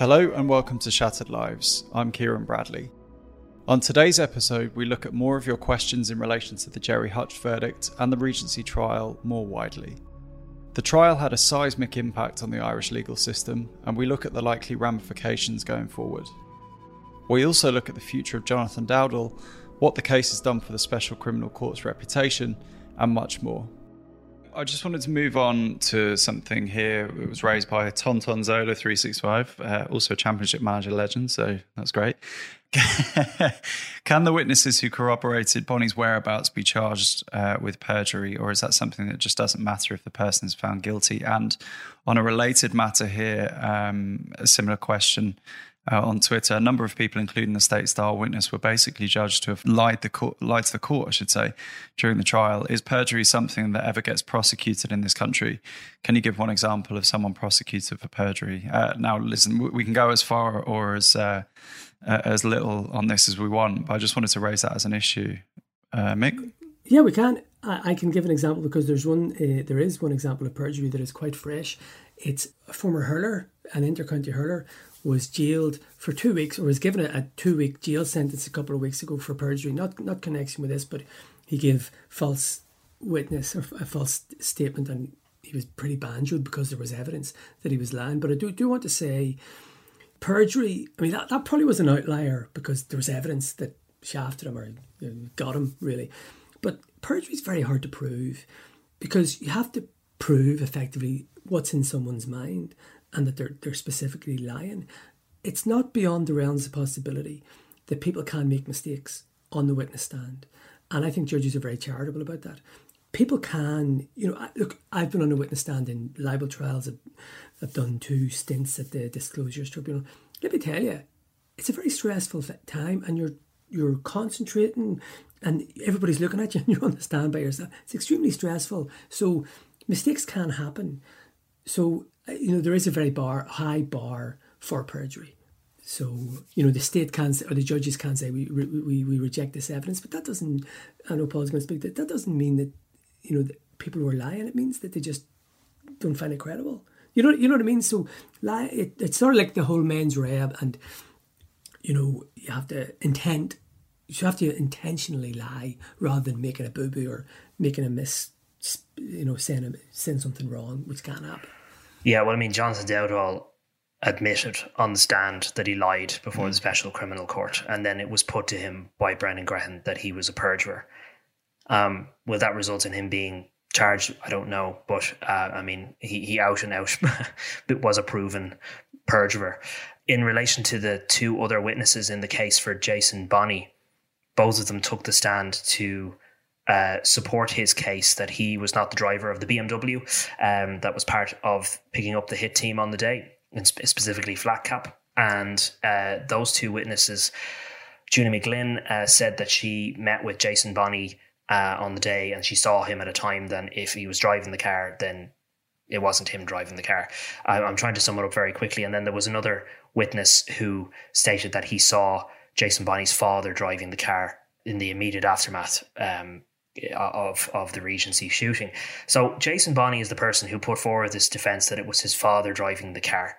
Hello and welcome to Shattered Lives. I'm Ciaran Bradley. On today's episode, we look at more of your questions in relation to the Gerry Hutch verdict and the Regency trial more widely. The trial had a seismic impact on the Irish legal system, and we look at the likely ramifications going forward. We also look at the future of Jonathan Dowdall, what the case has done for the Special Criminal Court's reputation, and much more. I just wanted to move on to something here. It was raised by Tonton Zola three six five, uh, also a Championship manager legend. So that's great. Can the witnesses who corroborated Bonney's whereabouts be charged uh, with perjury, or is that something that just doesn't matter if the person is found guilty? And on a related matter here, um, a similar question uh, on Twitter, a number of people, including the state star witness, were basically judged to have lied, the lied to the court, I should say, during the trial. Is perjury something that ever gets prosecuted in this country? Can you give one example of someone prosecuted for perjury? Uh, now, listen, we can go as far or as uh, uh, as little on this as we want, but I just wanted to raise that as an issue. Uh, Mick? Yeah, we can. I, I, can give an example because there's one. Uh, there is one example of perjury that is quite fresh. It's a former hurler, an intercounty hurler, was jailed for two weeks or was given a, two week jail sentence a couple of weeks ago for perjury, not not connection with this, but he gave false witness or a false statement and he was pretty banjoed because there was evidence that he was lying. But I do do want to say perjury, I mean that, that probably was an outlier because there was evidence that shafted him or you know, got him really. But perjury is very hard to prove because you have to prove effectively what's in someone's mind and that they're they're specifically lying, it's not beyond the realms of possibility that people can make mistakes on the witness stand. And I think judges are very charitable about that. People can, you know, look, I've been on a witness stand in libel trials. I've, I've done two stints at the Disclosures Tribunal. Let me tell you, it's a very stressful time, and you're you're concentrating, and everybody's looking at you, and you're on the stand by yourself. It's extremely stressful. So mistakes can happen. So you know, there is a very bar high bar for perjury. So you know, the state can say, or the judges can say we we, we reject this evidence, but that doesn't. I know Paul's going to speak. That that doesn't mean that you know that people were lying. It means that they just don't find it credible. You know, you know what I mean. So lie. It, it's sort of like the whole mens rea, and you know, you have to intent. You have to intentionally lie rather than making a boo boo or making a miss. You know, saying saying something wrong, which can't happen. Yeah, well, I mean, Jonathan Dowdall admitted on the stand that he lied before mm. the Special Criminal Court, and then it was put to him by Brendan Grehan that he was a perjurer. Um, will that result in him being charged? I don't know, but uh, I mean, he, he out and out was a proven perjurer. In relation to the two other witnesses in the case for Jason Bonney, both of them took the stand to uh, support his case that he was not the driver of the BMW um, that was part of picking up the hit team on the day, and sp- specifically Flat Cap. And uh, those two witnesses, Junie McGlynn uh, said that she met with Jason Bonney uh, on the day and she saw him at a time then if he was driving the car, then it wasn't him driving the car. I, I'm trying to sum it up very quickly. And then there was another witness who stated that he saw Jason Bonney's father driving the car in the immediate aftermath um, of of the Regency shooting. So Jason Bonney is the person who put forward this defence that it was his father driving the car.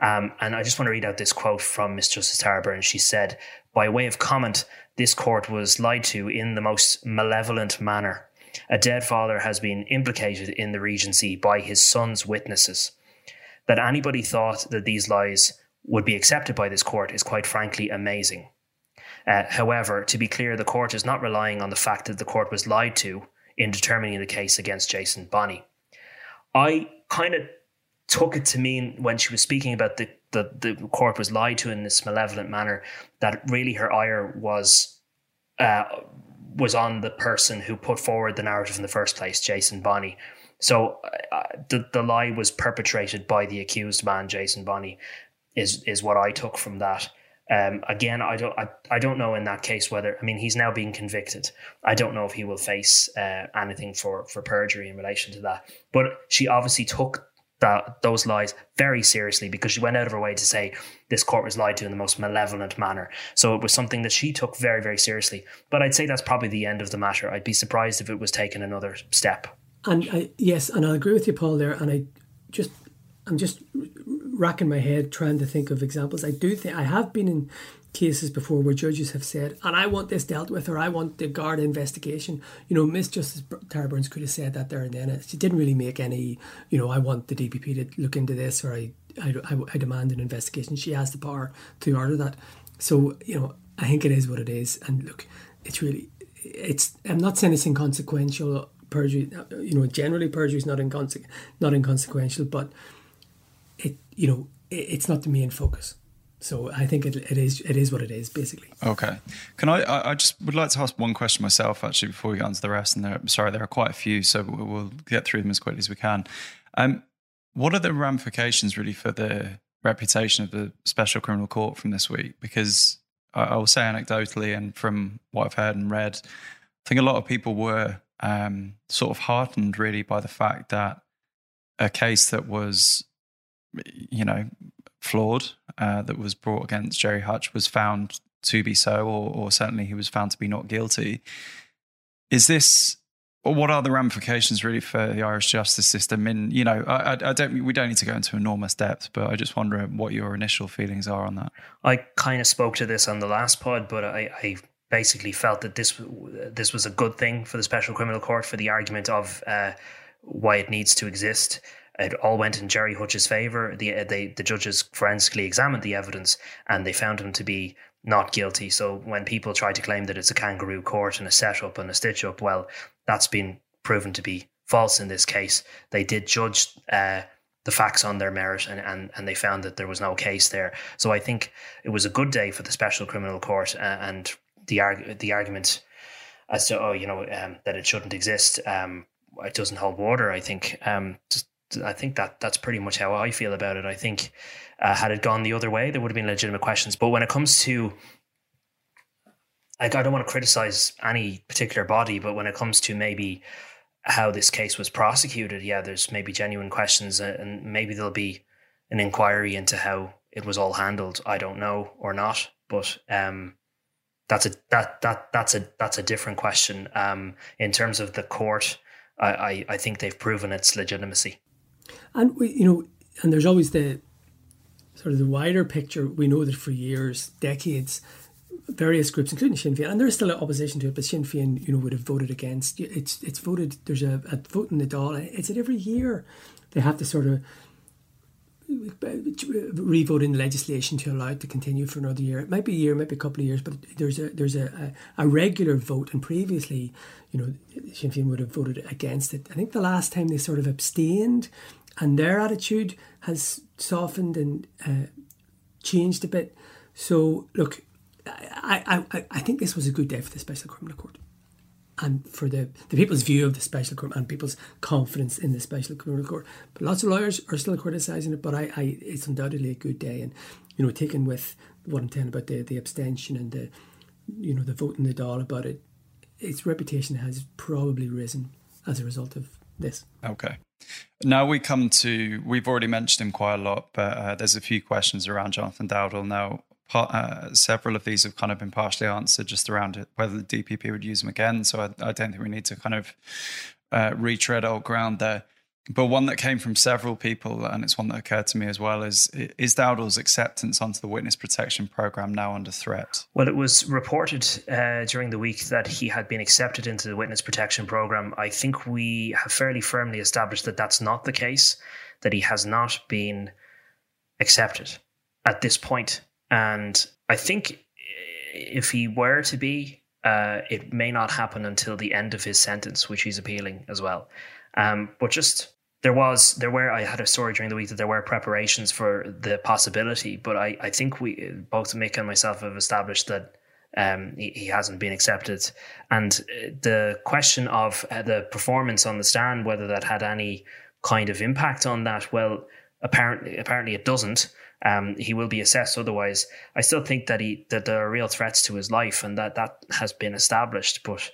Um, and I just want to read out this quote from Miss Justice and She said, by way of comment, this court was lied to in the most malevolent manner. A dead father has been implicated in the Regency by his son's witnesses. That anybody thought that these lies would be accepted by this court is quite frankly amazing. Uh, however, to be clear, the court is not relying on the fact that the court was lied to in determining the case against Jason Bonney. I kind of took it to mean when she was speaking about the, the, the court was lied to in this malevolent manner that really her ire was uh, was on the person who put forward the narrative in the first place, Jason Bonney. So uh, the the lie was perpetrated by the accused man, Jason Bonney, is is what I took from that. Um, again, I don't, I, I don't know in that case whether, I mean, he's now being convicted. I don't know if he will face uh, anything for for perjury in relation to that. But she obviously took that those lies very seriously because she went out of her way to say this court was lied to in the most malevolent manner. So it was something that she took very, very seriously. But I'd say that's probably the end of the matter. I'd be surprised if it was taken another step. And I, yes, and I agree with you, Paul. There, and I just, I'm just racking my head trying to think of examples. I do think I have been in cases before where judges have said, and I want this dealt with, or I want the guard investigation. You know, Miss Justice Tara Burns could have said that there and then. She didn't really make any, you know, I want the DPP to look into this, or I, I, I, I demand an investigation. She has the power to order that. So, you know, I think it is what it is. And look, it's really, it's, I'm not saying it's inconsequential. Perjury, you know, generally perjury is not, inconse- not inconsequential, but it, you know, it, it's not the main focus. So I think it, it is it is what it is basically. Okay, can I? I just would like to ask one question myself actually before we get on to the rest. And there, sorry, there are quite a few, so we'll get through them as quickly as we can. Um, what are the ramifications really for the reputation of the Special Criminal Court from this week? Because I, I will say anecdotally, and from what I've heard and read, I think a lot of people were um, sort of heartened really by the fact that a case that was, you know, flawed uh, that was brought against Gerry Hutch was found to be so, or, or certainly he was found to be not guilty. Is this or what are the ramifications really for the Irish justice system? In you know, I, I, don't. We don't need to go into enormous depth, but I just wonder what your initial feelings are on that. I kind of spoke to this on the last pod, but I, I basically felt that this this was a good thing for the Special Criminal Court for the argument of uh, why it needs to exist. It all went in Gerry Hutch's favour. The, uh, they, the judges forensically examined the evidence and they found him to be not guilty. So when people try to claim that it's a kangaroo court and a setup and a stitch up, well, that's been proven to be false in this case. They did judge uh, the facts on their merit and, and, and they found that there was no case there. So I think it was a good day for the Special Criminal Court uh, and the, arg- the argument as to, oh, you know, um, that it shouldn't exist. Um, it doesn't hold water. I think um, just I think that that's pretty much how I feel about it. I think uh, had it gone the other way, there would have been legitimate questions. But when it comes to, like, I don't want to criticize any particular body, but when it comes to maybe how this case was prosecuted, yeah, there's maybe genuine questions, uh, and maybe there'll be an inquiry into how it was all handled. I don't know or not, but um, that's a that that that's a that's a different question. Um, in terms of the court, I, I, I think they've proven its legitimacy. And we, you know, and there's always the sort of the wider picture. We know that for years, decades, various groups, including Sinn Féin, and there's still an opposition to it, but Sinn Féin, you know, would have voted against. It's it's voted. There's a, a vote in the Dáil. It's at every year they have to sort of revoting legislation to allow it to continue for another year. It might be a year, might be a couple of years, but there's a there's a, a, a regular vote. And previously, you know, Sinn Féin would have voted against it. I think the last time they sort of abstained and their attitude has softened and uh, changed a bit. So, look, I, I, I think this was a good day for the Special Criminal Court and for the, the people's view of the Special Court and people's confidence in the Special Criminal Court. But lots of lawyers are still criticising it, but I, I it's undoubtedly a good day. And, you know, taken with what I'm saying about the, the abstention and the, you know, the vote in the Dáil about it, its reputation has probably risen as a result of this. Okay. Now we come to, we've already mentioned him quite a lot, but uh, there's a few questions around Jonathan Dowdall. Now, uh, several of these have kind of been partially answered just around whether the DPP would use them again. So I, I don't think we need to kind of uh, retread old ground there. But one that came from several people, and it's one that occurred to me as well, is is Dowdall's acceptance onto the witness protection program now under threat? Well, it was reported uh, during the week that he had been accepted into the witness protection program. I think we have fairly firmly established that that's not the case, that he has not been accepted at this point. And I think if he were to be, uh, it may not happen until the end of his sentence, which he's appealing as well. Um, but just there was there were I had a story during the week that there were preparations for the possibility, but I, I think we both Mick and myself have established that um, he, he, hasn't been accepted. And uh, the question of uh, the performance on the stand, whether that had any kind of impact on that, well, apparently apparently it doesn't. Um, he will be assessed otherwise. I still think that he that there are real threats to his life, and that that has been established. But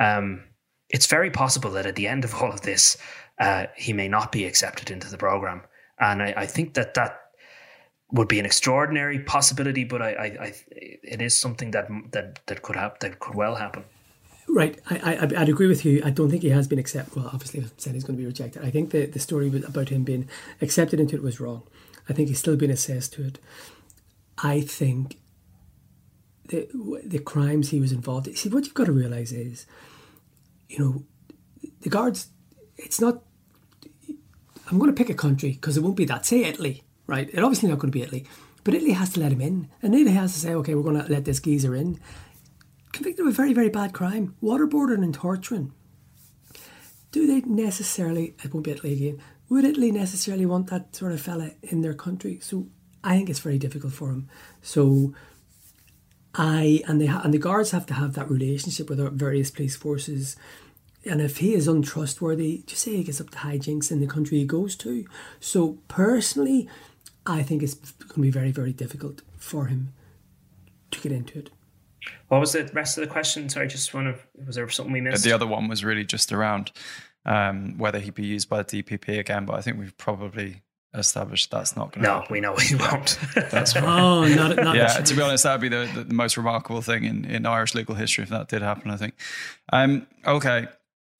um, it's very possible that at the end of all of this, uh, he may not be accepted into the program. And I, I, think that that would be an extraordinary possibility, but I, I, I, it is something that that that could happen. That could well happen. Right, I, I, would agree with you. I don't think he has been accepted. Well, obviously, I've said he's going to be rejected. I think the, the story about him being accepted into it was wrong. I think he's still being assessed to it. I think the the crimes he was involved in. See, what you've got to realize is, you know, the guards. It's not. I'm going to pick a country because it won't be that. Say Italy, right? It's obviously not going to be Italy, but Italy has to let him in, and Italy has to say, okay, we're going to let this geezer in. Convicted of a very, very bad crime, waterboarding and torturing. Do they necessarily? It won't be Italy again. Would Italy necessarily want that sort of fella in their country? So I think it's very difficult for him. So I and they ha- and the guards have to have that relationship with our various police forces. And if he is untrustworthy, just say he gets up to hijinks in the country he goes to. So personally, I think it's going to be very, very difficult for him to get into it. What was the rest of the question? Sorry, just one of was there something we missed? The other one was really just around um, whether he'd be used by the DPP again, but I think we've probably established that's not going to. No, happen. we know he won't. that's fine. Oh, not, not yeah. To be honest, that'd be the, the, the, most remarkable thing in, in Irish legal history if that did happen. I think. Um, okay,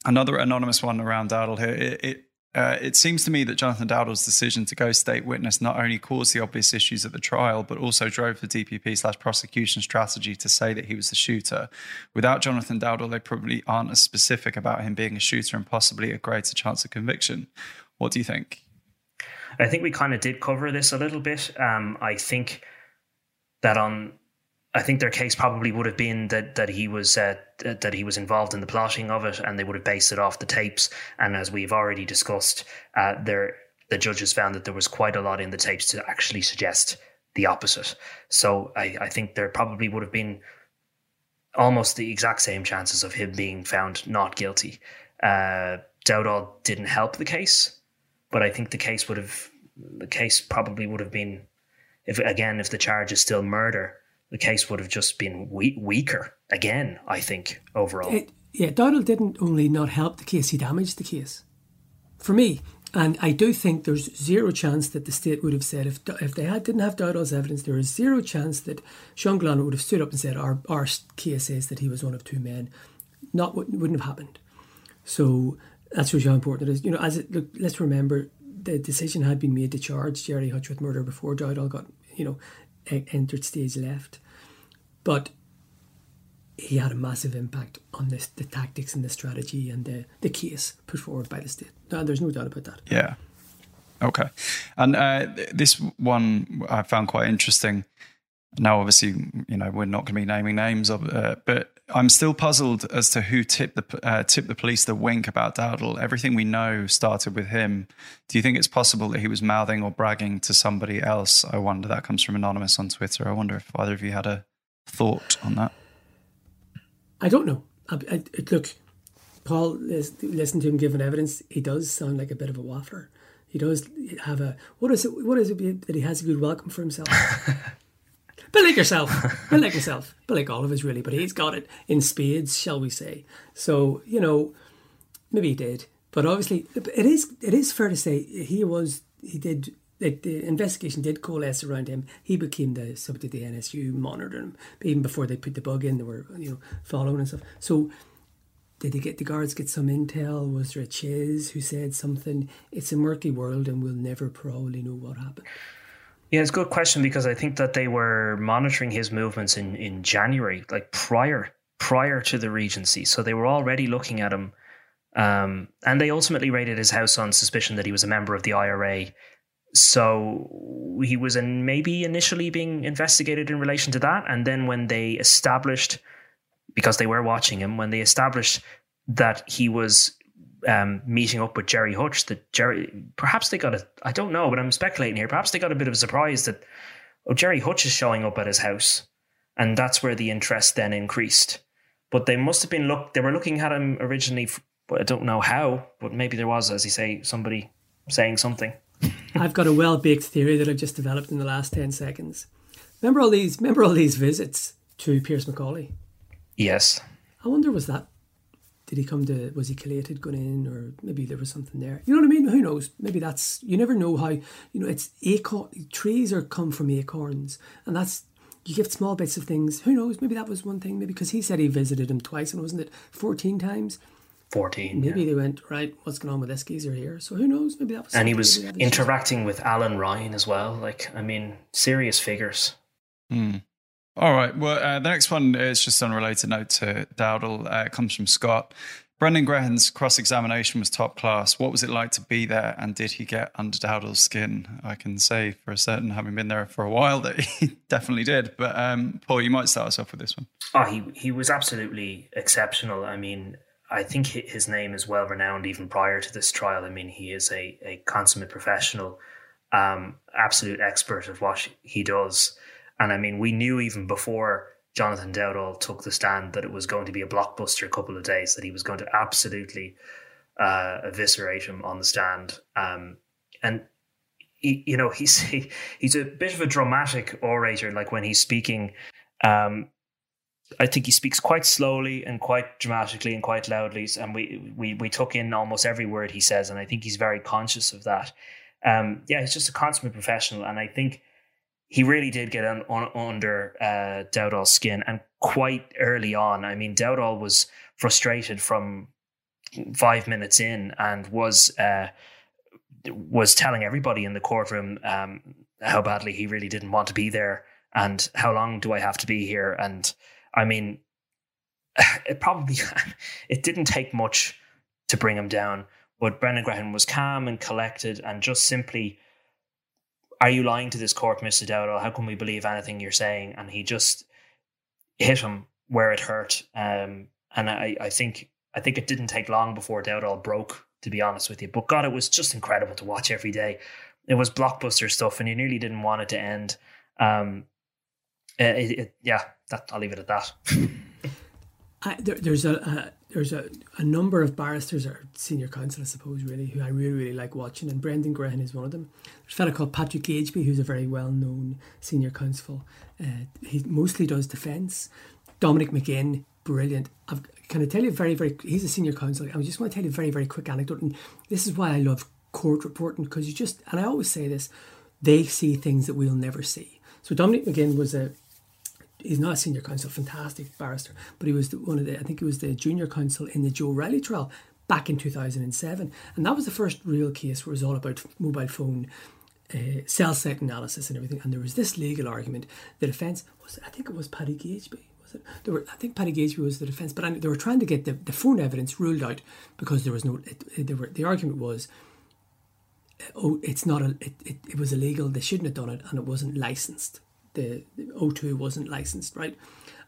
another anonymous one around Dowdall here. It, it uh, it seems to me that Jonathan Dowdall's decision to go state witness not only caused the obvious issues at the trial, but also drove the DPP slash prosecution strategy to say that he was the shooter. Without Jonathan Dowdall, they probably aren't as specific about him being a shooter and possibly a greater chance of conviction. What do you think? I think we kind of did cover this a little bit. Um, I think that on I think their case probably would have been that that he was uh, that he was involved in the plotting of it, and they would have based it off the tapes. And as we've already discussed, uh, there the judges found that there was quite a lot in the tapes to actually suggest the opposite. So I, I think there probably would have been almost the exact same chances of him being found not guilty. Uh, Dowdall didn't help the case, but I think the case would have the case probably would have been if again if the charge is still murder the case would have just been we- weaker again, I think, overall. It, yeah, Dowdall didn't only not help the case, he damaged the case. For me, and I do think there's zero chance that the state would have said, if if they had, didn't have Dowdall's evidence, there is zero chance that Sean Gillane would have stood up and said, our, our case says that he was one of two men. Not what wouldn't have happened. So that's just how important it is. You know, as it, look, let's remember the decision had been made to charge Gerry Hutch with murder before Dowdall got, you know, entered stage left. But he had a massive impact on this, the tactics and the strategy and the, the case put forward by the state. No, there's no doubt about that. Yeah. Okay. And uh, this one I found quite interesting. Now, obviously, you know we're not going to be naming names of, uh, but I'm still puzzled as to who tipped the uh, tipped the police the wink about Dowdall. Everything we know started with him. Do you think it's possible that he was mouthing or bragging to somebody else? I wonder. That comes from anonymous on Twitter. I wonder if either of you had a thought on that? I don't know. I, I, look, Paul, listen to him giving evidence. He does sound like a bit of a waffler. He does have a what is it? What is it that he has a good welcome for himself? but like yourself, but like yourself, but like all of us really. But he's got it in spades, shall we say? So you know, maybe he did, but obviously it is it is fair to say he was he did the, the investigation did coalesce around him. He became the subject of the NSU monitoring him. Even before they put the bug in, they were you know following and stuff. So did they get the guards get some intel? Was there a CHIS who said something? It's a murky world, and we'll never probably know what happened. Yeah, it's a good question because I think that they were monitoring his movements in, in January, like prior prior to the regency. So they were already looking at him. Um, and they ultimately raided his house on suspicion that he was a member of the IRA so he was in maybe initially being investigated in relation to that. And then when they established, because they were watching him, when they established that he was um, meeting up with Gerry Hutch, that Gerry perhaps they got a, I don't know, but I'm speculating here, perhaps they got a bit of a surprise that, oh, Gerry Hutch is showing up at his house. And that's where the interest then increased. But they must have been look. They were looking at him originally. But I don't know how. But maybe there was, as you say, somebody saying something. I've got a well baked theory that I've just developed in the last ten seconds. Remember all these? Remember all these visits to Pearse McAuley? Yes. I wonder was that did he come to was he collated going in or maybe there was something there you know what i mean who knows maybe that's you never know how you know it's acorn trees are come from acorns and that's you give small bits of things who knows maybe that was one thing maybe because he said he visited him twice and wasn't it 14 times 14. Maybe yeah. they went right. What's going on with this geezer here? So who knows? Maybe that was. And he was maybe that interacting with Alan Ryan as well. Like, I mean, serious figures. Hmm. All right. Well, uh, the next one is just on a related note to Dowdall. Uh, it comes from Scott. Brendan Grehan's cross examination was top class. What was it like to be there, and did he get under Dowdall's skin? I can say for a certain, having been there for a while, that he definitely did. But um, Paul, you might start us off with this one. Oh, he he was absolutely exceptional. I mean, I think his name is well renowned even prior to this trial. I mean, he is a, a consummate professional, um, absolute expert of what he does. And I mean, we knew even before Jonathan Dowdall took the stand that it was going to be a blockbuster couple of days, that he was going to absolutely uh, eviscerate him on the stand. Um, and he, you know, he's he, he's a bit of a dramatic orator. Like when he's speaking, um, I think he speaks quite slowly and quite dramatically and quite loudly, and we we we took in almost every word he says, and I think he's very conscious of that. Um, yeah, he's just a consummate professional, and I think he really did get on, on under uh, Dowdall's skin, and quite early on. I mean, Dowdall was frustrated from five minutes in, and was uh, was telling everybody in the courtroom um, how badly he really didn't want to be there, and how long do I have to be here, and I mean, it probably it didn't take much to bring him down. But Brendan Grehan was calm and collected, and just simply, "Are you lying to this court, Mister Dowdall? How can we believe anything you're saying?" And he just hit him where it hurt. Um, and I, I think I think it didn't take long before Dowdall broke. To be honest with you, but God, it was just incredible to watch every day. It was blockbuster stuff, and you nearly didn't want it to end. Um, it, it, yeah, that, I'll leave it at that. I, there, there's a there's a, a number of barristers or senior counsel, I suppose, really, who I really really like watching, and Brendan Grehan is one of them. There's a fellow called Patrick Gageby, who's a very well known senior counsel. Uh, he mostly does defence. Dominic McGinn, brilliant. I've, can I tell you very very? He's a senior counsel. I just want to tell you a very very quick anecdote, and this is why I love court reporting because you just and I always say this, they see things that we'll never see. So Dominic McGinn was a he's not a senior counsel, fantastic barrister, but he was the, one of the, I think he was the junior counsel in the Joe Riley trial back in 2007. And that was the first real case where it was all about mobile phone uh, cell site analysis and everything. And there was this legal argument. The defence was, I think it was Paddy Gageby. Was it? There were, I think Paddy Gageby was the defence, but I, they were trying to get the, the phone evidence ruled out because there was no. It, it, were, the argument was, oh, it's not a. It, it, it was illegal. They shouldn't have done it, and it wasn't licensed the, the O2 wasn't licensed, right?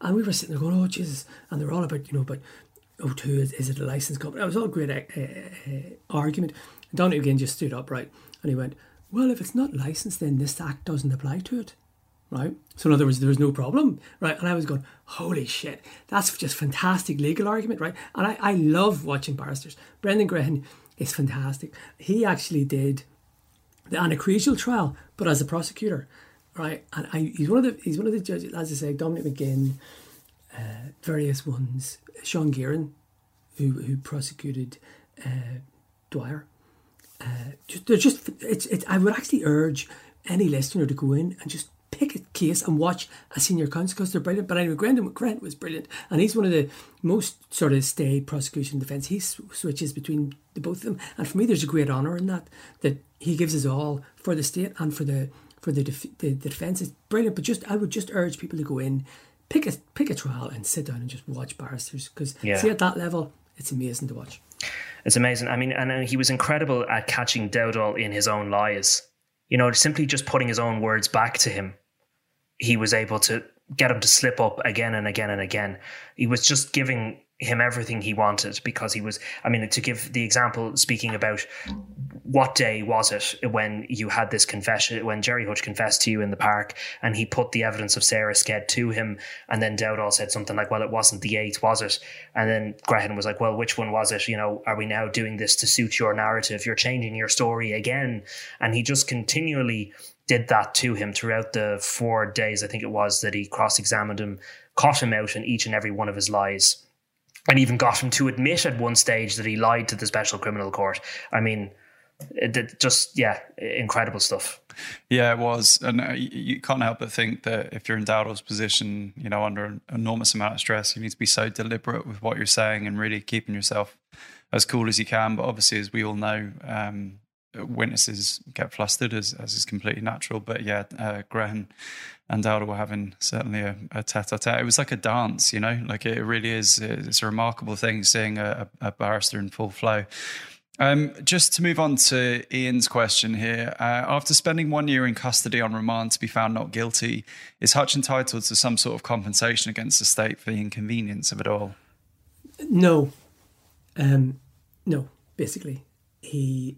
And we were sitting there going, oh, Jesus. And they're all about, you know, about O2, is, is it a licensed company? It was all great uh, uh, argument. And Donny again just stood up, right? And he went, well, if it's not licensed, then this act doesn't apply to it, right? So in other words, there was no problem, right? And I was going, holy shit, that's just fantastic legal argument, right? And I, I love watching barristers. Brendan Grehan is fantastic. He actually did the Ana Kriégel trial, but as a prosecutor right? And I, he's one of the he's one of the judges, as I say, Dominic McGinn, uh, various ones, Sean Guerin, who who prosecuted uh, Dwyer. Uh, just, they're just it's it's. I would actually urge any listener to go in and just pick a case and watch a senior counsel because they're brilliant. But anyway, Brendan Grant was brilliant, and he's one of the most sort of stay prosecution defence. He switches between the both of them, and for me, there's a great honour in that that he gives us all for the state and for the for the, def- the, the defence is brilliant. But just I would just urge people to go in, pick a pick a trial, and sit down and just watch barristers because Yeah. see at that level, it's amazing to watch. It's amazing. I mean, and uh, he was incredible at catching Dowdall in his own lies. You know, simply just putting his own words back to him, he was able to get him to slip up again and again and again. He was just giving him everything he wanted because he was, I mean, to give the example, speaking about what day was it when you had this confession, when Gerry Hutch confessed to you in the park and he put the evidence of Sarah Sked to him. And then Dowdall said something like, well, it wasn't the eighth, was it? And then Grehan was like, well, which one was it? You know, are we now doing this to suit your narrative? You're changing your story again. And he just continually did that to him throughout the four days, I think it was, that he cross examined him, caught him out in each and every one of his lies, and even got him to admit at one stage that he lied to the special criminal court. I mean, It, just yeah, incredible stuff. Yeah, it was, and uh, you, can't help but think that if you're in Dowdall's position, you know, under an enormous amount of stress, you need to be so deliberate with what you're saying and really keeping yourself as cool as you can. But obviously, as we all know, um, witnesses get flustered, as, as is completely natural. But yeah, uh, Grehan and Dowdall were having certainly a, a tete-a-tete. It was like a dance, you know, like it really is. It's a remarkable thing seeing a, a barrister in full flow. Um, just to move on to Ian's question here. Uh, after spending one year in custody on remand to be found not guilty, is Hutch entitled to some sort of compensation against the state for the inconvenience of it all? No. Um, no, basically. He.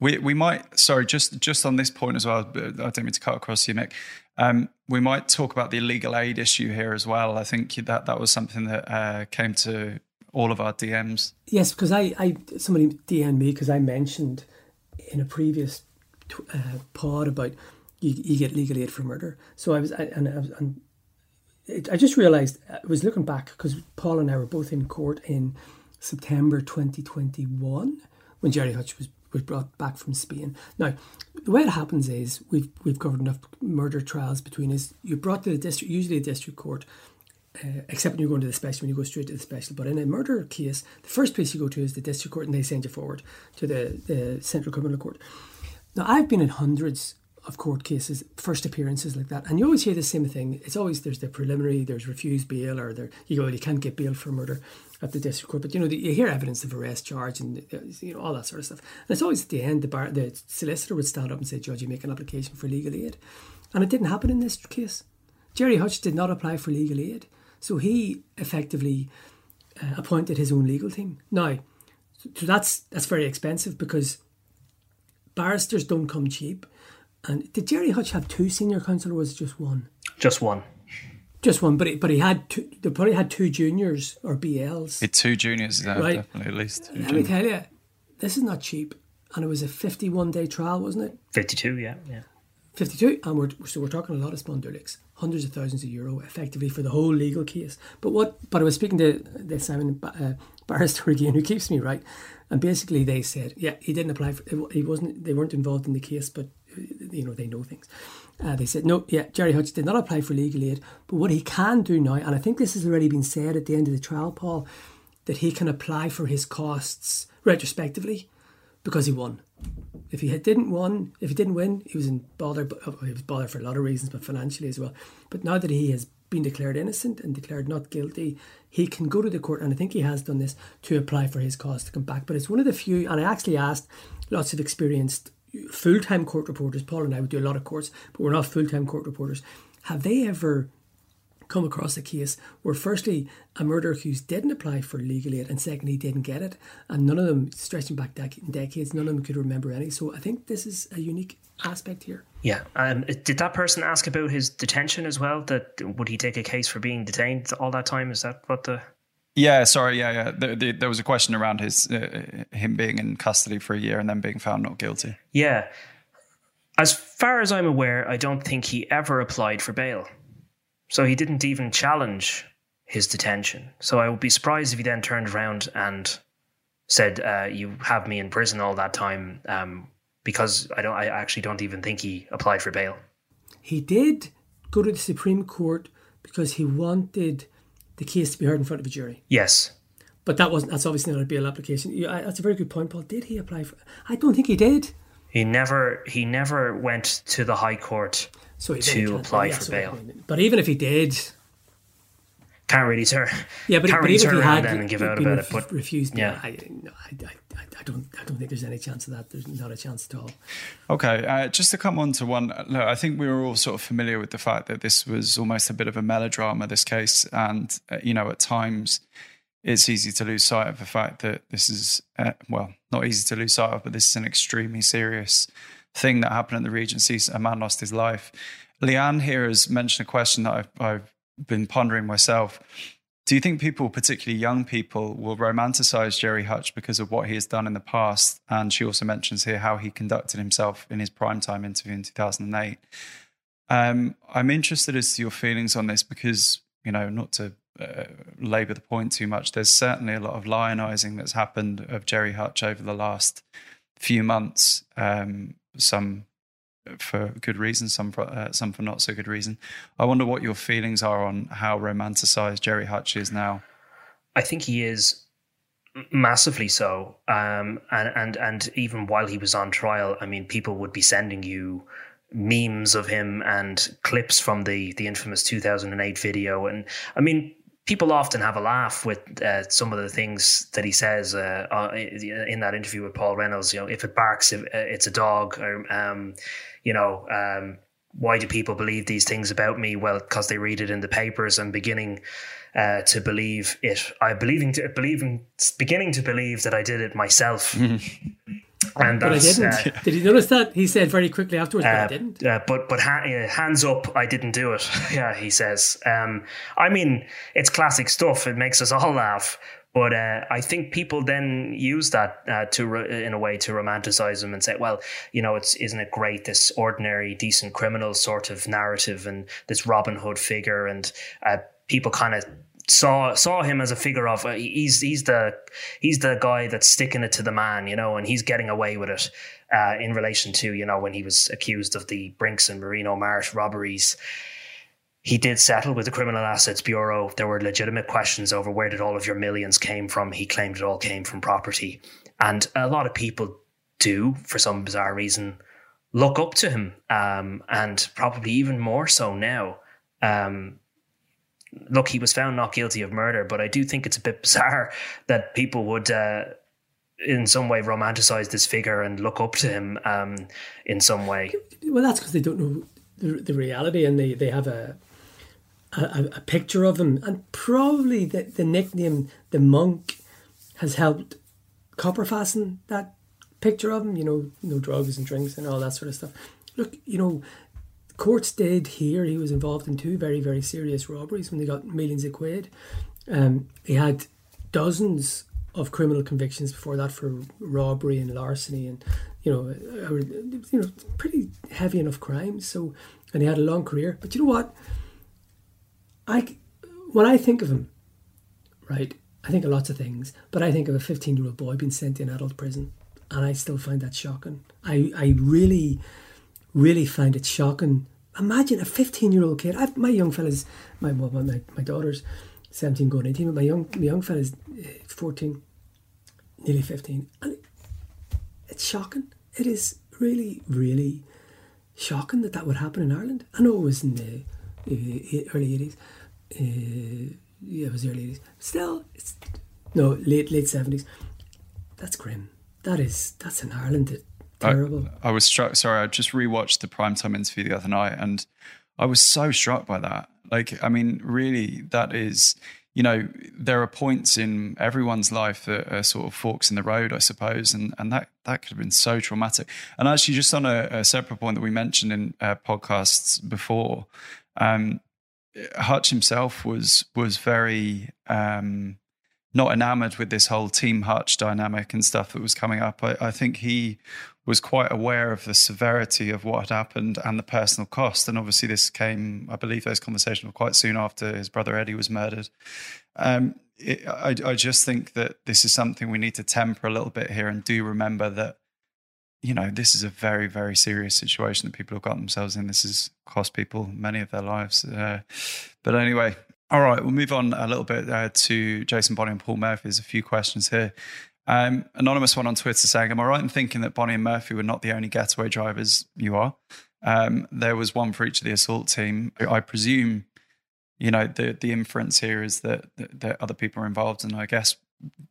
We, we might, sorry, just just on this point as well, I don't mean to cut across you, Mick. Um, we might talk about the legal aid issue here as well. I think that that was something that uh, came to all of our DMs. Yes, because I, I somebody DM'd me because I mentioned in a previous uh, pod about you, you, get legal aid for murder. So I was, I, and I and it, I just realised I was looking back because Paul and I were both in court in September 2021 when Gerry Hutch was was brought back from Spain. Now, the way it happens is we've we've covered enough murder trials between us. You're brought to the district, usually a district court, uh, except when you go into the special, when you go straight to the special. But in a murder case, the first place you go to is the district court, and they send you forward to the, the central criminal court. Now, I've been in hundreds of court cases, first appearances like that, and you always hear the same thing. It's always there's the preliminary, there's refused bail, or there you go, you can't get bail for murder at the district court. But you know, the, you hear evidence of arrest charge and uh, you know all that sort of stuff. And it's always at the end the bar, the solicitor would stand up and say, "Judge, you make an application for legal aid," and it didn't happen in this case. Gerry Hutch did not apply for legal aid. So he effectively uh, appointed his own legal team. Now, so that's that's very expensive because barristers don't come cheap. And did Gerry Hutch have two senior counsel or was it just one? Just one. Just one, but he, but he had two, they probably had two juniors or BLs. It's two juniors, yeah, right? definitely at least. Let juniors. me tell you, this is not cheap, and it was a fifty-one day trial, wasn't it? Fifty-two, yeah, yeah. 52, and we're, so we're talking a lot of spondylics, hundreds of thousands of euro effectively for the whole legal case. But what? But I was speaking to the Simon uh, barrister again, who keeps me right, and basically they said, yeah, he didn't apply for, he wasn't, they weren't involved in the case, but you know they know things. Uh, they said no, yeah, Gerry Hutch did not apply for legal aid, but what he can do now, and I think this has already been said at the end of the trial, Paul, that he can apply for his costs retrospectively because he won. If he didn't win, if he didn't win, he was in bother. He was bothered for a lot of reasons, but financially as well. But now that he has been declared innocent and declared not guilty, he can go to the court, and I think he has done this to apply for his cause to come back. But it's one of the few, and I actually asked lots of experienced full time court reporters. Paul and I would do a lot of courts, but we're not full time court reporters. Have they ever come across a case where, firstly, a murder accused didn't apply for legal aid, and secondly, he didn't get it, and none of them, stretching back dec- decades, none of them could remember any. So I think this is a unique aspect here. Yeah. Um, did that person ask about his detention as well? That would he take a case for being detained all that time? Is that what the yeah, sorry. Yeah, yeah. There, there, there was a question around his uh, him being in custody for a year and then being found not guilty. Yeah. As far as I'm aware, I don't think he ever applied for bail. So he didn't even challenge his detention. So I would be surprised if he then turned around and said, uh, "You have me in prison all that time," um, because I don't. I actually don't even think he applied for bail. He did go to the Supreme Court because he wanted the case to be heard in front of a jury. Yes. But that wasn't. That's obviously not a bail application. Yeah, that's a very good point, Paul. Did he apply for? I don't think he did. He never. He never went to the High Court so to apply yeah, for so bail. But even if he did, can't really turn. Yeah, but, can't but really turn if around he had then and give out about it. But refused, yeah, I, I, I, I, don't, I don't think there's any chance of that. There's not a chance at all. Okay, uh, just to come on to one. Look, I think we were all sort of familiar with the fact that this was almost a bit of a melodrama. This case, and uh, you know, at times. It's easy to lose sight of the fact that this is, uh, well, not easy to lose sight of, but this is an extremely serious thing that happened at the Regency. A man lost his life. Leanne here has mentioned a question that I've, I've been pondering myself. Do you think people, particularly young people, will romanticize Gerry Hutch because of what he has done in the past? And she also mentions here how he conducted himself in his primetime interview in 2008. Um, I'm interested as to your feelings on this because, you know, not to uh, labor the point too much, there's certainly a lot of lionizing that's happened of Gerry Hutch over the last few months. Um, some for good reason, some for uh, some for not so good reason. I wonder what your feelings are on how romanticized Gerry Hutch is now. I think he is massively so, um, and and and even while he was on trial, I mean, people would be sending you memes of him and clips from the the infamous 2008 video, and I mean, people often have a laugh with uh, some of the things that he says uh, uh in that interview with Paul Reynolds. You know, if it barks, uh, it's a dog, or um, you know, um, why do people believe these things about me? Well, because they read it in the papers. I'm beginning uh, to believe it. I believing to believing beginning to believe that I did it myself. And but I didn't. Uh, Did you notice that? He said very quickly afterwards, but I uh, didn't. Uh, but but ha- hands up, I didn't do it. yeah, he says. Um, I mean, it's classic stuff. It makes us all laugh. But uh, I think people then use that uh, to re- in a way to romanticize him and say, well, you know, it's isn't it great this ordinary decent criminal sort of narrative and this Robin Hood figure and uh, people kind of saw saw him as a figure of uh, he's he's the he's the guy that's sticking it to the man, you know, and he's getting away with it. Uh, in relation to you know when he was accused of the Brinks and Marino Mart robberies, he did settle with the Criminal Assets Bureau. There were legitimate questions over where did all of your millions came from. He claimed it all came from property, and a lot of people do, for some bizarre reason, look up to him, um, and probably even more so now. Um, look, he was found not guilty of murder, but I do think it's a bit bizarre that people would. Uh, in some way, romanticize this figure and look up to him um, in some way. Well, that's because they don't know the, the reality, and they, they have a, a, a picture of him, and probably the, the nickname the monk has helped copper fasten that picture of him. You know, no drugs and drinks and all that sort of stuff. Look, you know, courts did hear he was involved in two very, very serious robberies when they got millions of quid. Um, he had dozens of criminal convictions before that for robbery and larceny and you know, uh, you know, pretty heavy enough crimes. So, and he had a long career. But you know what? I when I think of him, right, I think of lots of things. But I think of a fifteen-year-old boy being sent to an adult prison, and I still find that shocking. I I really really find it shocking. Imagine a 15 year old kid. I've, my young fella's, my, well, my, my daughter's 17 going 18, but my young, my young fella's uh, 14, nearly 15. And it's shocking. It is really, really shocking that that would happen in Ireland. I know it was in the early 80s. Uh, yeah, it was early 80s. Still, it's no late late 70s. That's grim. That is that's in Ireland that Terrible. I, I, was struck. Sorry, I just rewatched the primetime interview the other night, and I was so struck by that. Like, I mean, really, that is, you know, there are points in everyone's life that are sort of forks in the road, I suppose, and and that that could have been so traumatic. And actually, just on a, a separate point that we mentioned in uh, podcasts before, um, Hutch himself was was very. Um, not enamored with this whole team Hutch dynamic and stuff that was coming up. I, I think he was quite aware of the severity of what had happened and the personal cost. And obviously, this came, I believe, those conversations were quite soon after his brother Eddie was murdered. Um, it, I, I just think that this is something we need to temper a little bit here and do remember that, you know, this is a very, very serious situation that people have got themselves in. This has cost people many of their lives. Uh, but anyway, all right, we'll move on a little bit uh, to Jason Bonney and Paul Murphy. There's a few questions here. Um, anonymous one on Twitter saying, Am I right in thinking that Bonney and Murphy were not the only getaway drivers you are? Um, there was one for each of the assault team. I presume, you know, the, the inference here is that, that, that other people are involved. And I guess,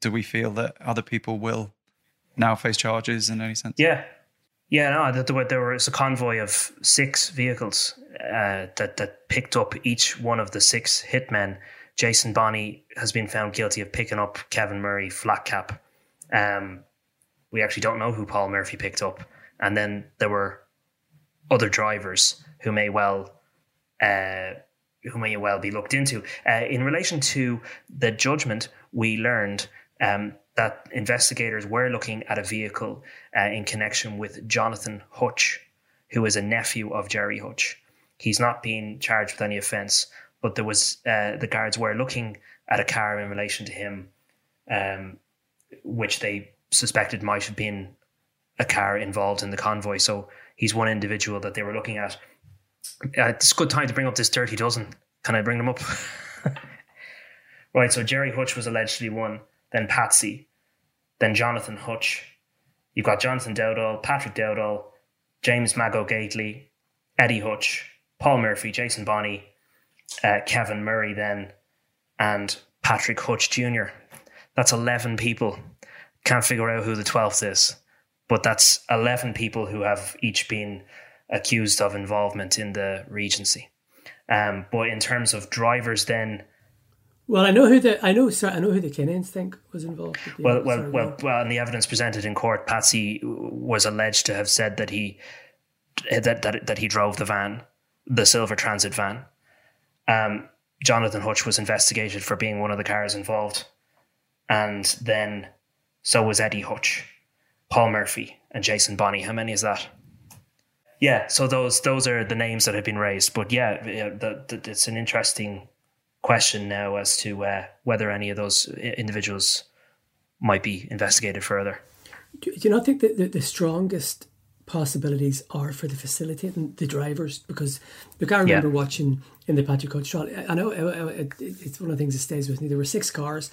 do we feel that other people will now face charges in any sense? Yeah. Yeah, no, there, there was a convoy of six vehicles uh, that, that picked up each one of the six hitmen. Jason Bonney has been found guilty of picking up Kevin Murray flat cap um, we actually don't know who Paul Murphy picked up, and then there were other drivers who may well uh, who may well be looked into. Uh, in relation to the judgment, we learned um, that investigators were looking at a vehicle uh, in connection with Jonathan Hutch, who is a nephew of Gerry Hutch. He's not being charged with any offence, but there was uh, the guards were looking at a car in relation to him um, which they suspected might have been a car involved in the convoy. So he's one individual that they were looking at. Uh, it's a good time to bring up this dirty dozen. Can I bring them up? right. So Gerry Hutch was allegedly one, then Patsy, then Jonathan Hutch. You've got Jonathan Dowdall, Patrick Dowdall, James Mago Gately, Eddie Hutch, Paul Murphy, Jason Bonney, uh, Kevin Murray, then, and Patrick Hutch Jr. That's 11 people. Can't figure out who the 12th is, but that's 11 people who have each been accused of involvement in the Regency. Um, but in terms of drivers, then. Well, I know who the I know. Sorry, I know who the Kinahans think was involved. well, well, sorry, well, well. In the evidence presented in court, Patsy was alleged to have said that he that that, that he drove the van, the silver transit van. Um, Jonathan Hutch was investigated for being one of the cars involved, and then so was Eddie Hutch, Paul Murphy, and Jason Bonney. How many is that? Yeah, so those those are the names that have been raised. But yeah, the, the, it's an interesting question now as to uh, whether any of those individuals might be investigated further. Do you not think that the, the strongest possibilities are for the facilitating the drivers? Because look, I remember yeah. watching in the Patrick Hutch trial. I know it's one of the things that stays with me. There were six cars,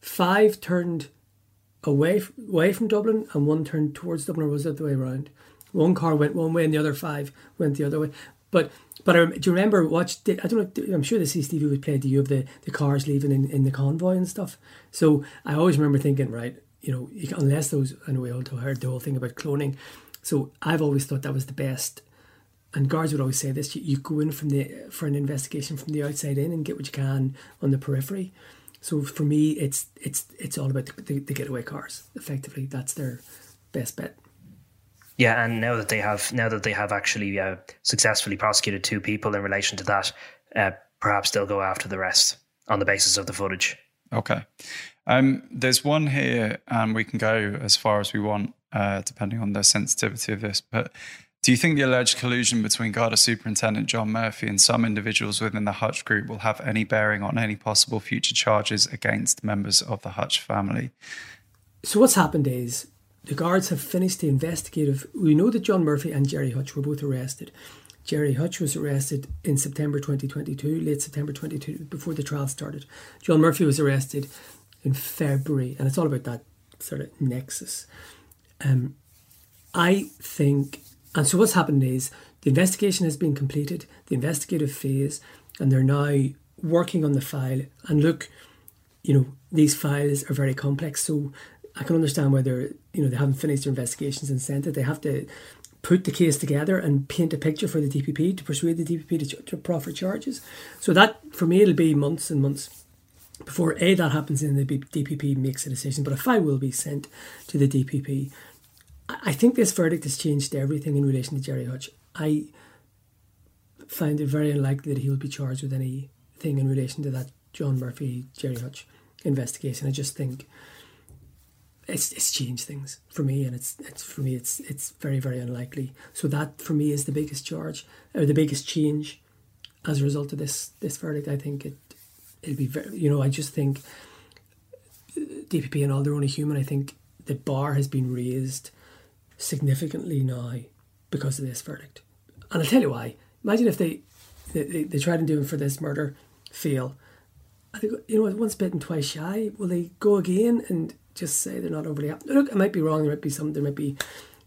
five turned away away from Dublin, and one turned towards Dublin, or was it the way around? One car went one way and the other five went the other way. But but I, do you remember watch? I don't know. I'm sure the CCTV would play to you of the, the cars leaving in, in the convoy and stuff. So I always remember thinking, right, you know, you, unless those I know we all heard the whole thing about cloning. So I've always thought that was the best. And guards would always say this: you, you go in from the for an investigation from the outside in and get what you can on the periphery. So for me, it's it's it's all about the, the, the getaway cars. Effectively, that's their best bet. Yeah, and now that they have now that they have actually uh, successfully prosecuted two people in relation to that, uh, perhaps they'll go after the rest on the basis of the footage. Okay. Um, there's one here, and we can go as far as we want, uh, depending on the sensitivity of this. But do you think the alleged collusion between Garda Superintendent John Murphy and some individuals within the Hutch Group will have any bearing on any possible future charges against members of the Hutch family? So, what's happened is the guards have finished the investigative. We know that John Murphy and Gerry Hutch were both arrested. Gerry Hutch was arrested in September 2022, late September 22, before the trial started. John Murphy was arrested in February, and it's all about that sort of nexus. Um, I think, and so what's happened is the investigation has been completed, the investigative phase, and they're now working on the file. And look, you know, these files are very complex, so I can understand why they're, you know, they haven't finished their investigations and sent it. They have to put the case together and paint a picture for the DPP to persuade the DPP to, to proffer charges. So that, for me, it'll be months and months before A, that happens and the DPP makes a decision. But a file will be sent to the DPP. I think this verdict has changed everything in relation to Gerry Hutch. I find it very unlikely that he will be charged with anything in relation to that John Murphy, Gerry Hutch investigation. I just think it's it's changed things for me, and it's it's for me it's it's very very unlikely. So that for me is the biggest charge or the biggest change as a result of this this verdict. I think it it'll be very you know I just think uh, DPP and all they're only human. I think the bar has been raised significantly now because of this verdict, and I'll tell you why. Imagine if they they, they tried and do it for this murder, fail. I think you know once bitten, twice shy. Will they go again and just say they're not overly happy. Look, I might be wrong. There might be some. There might be,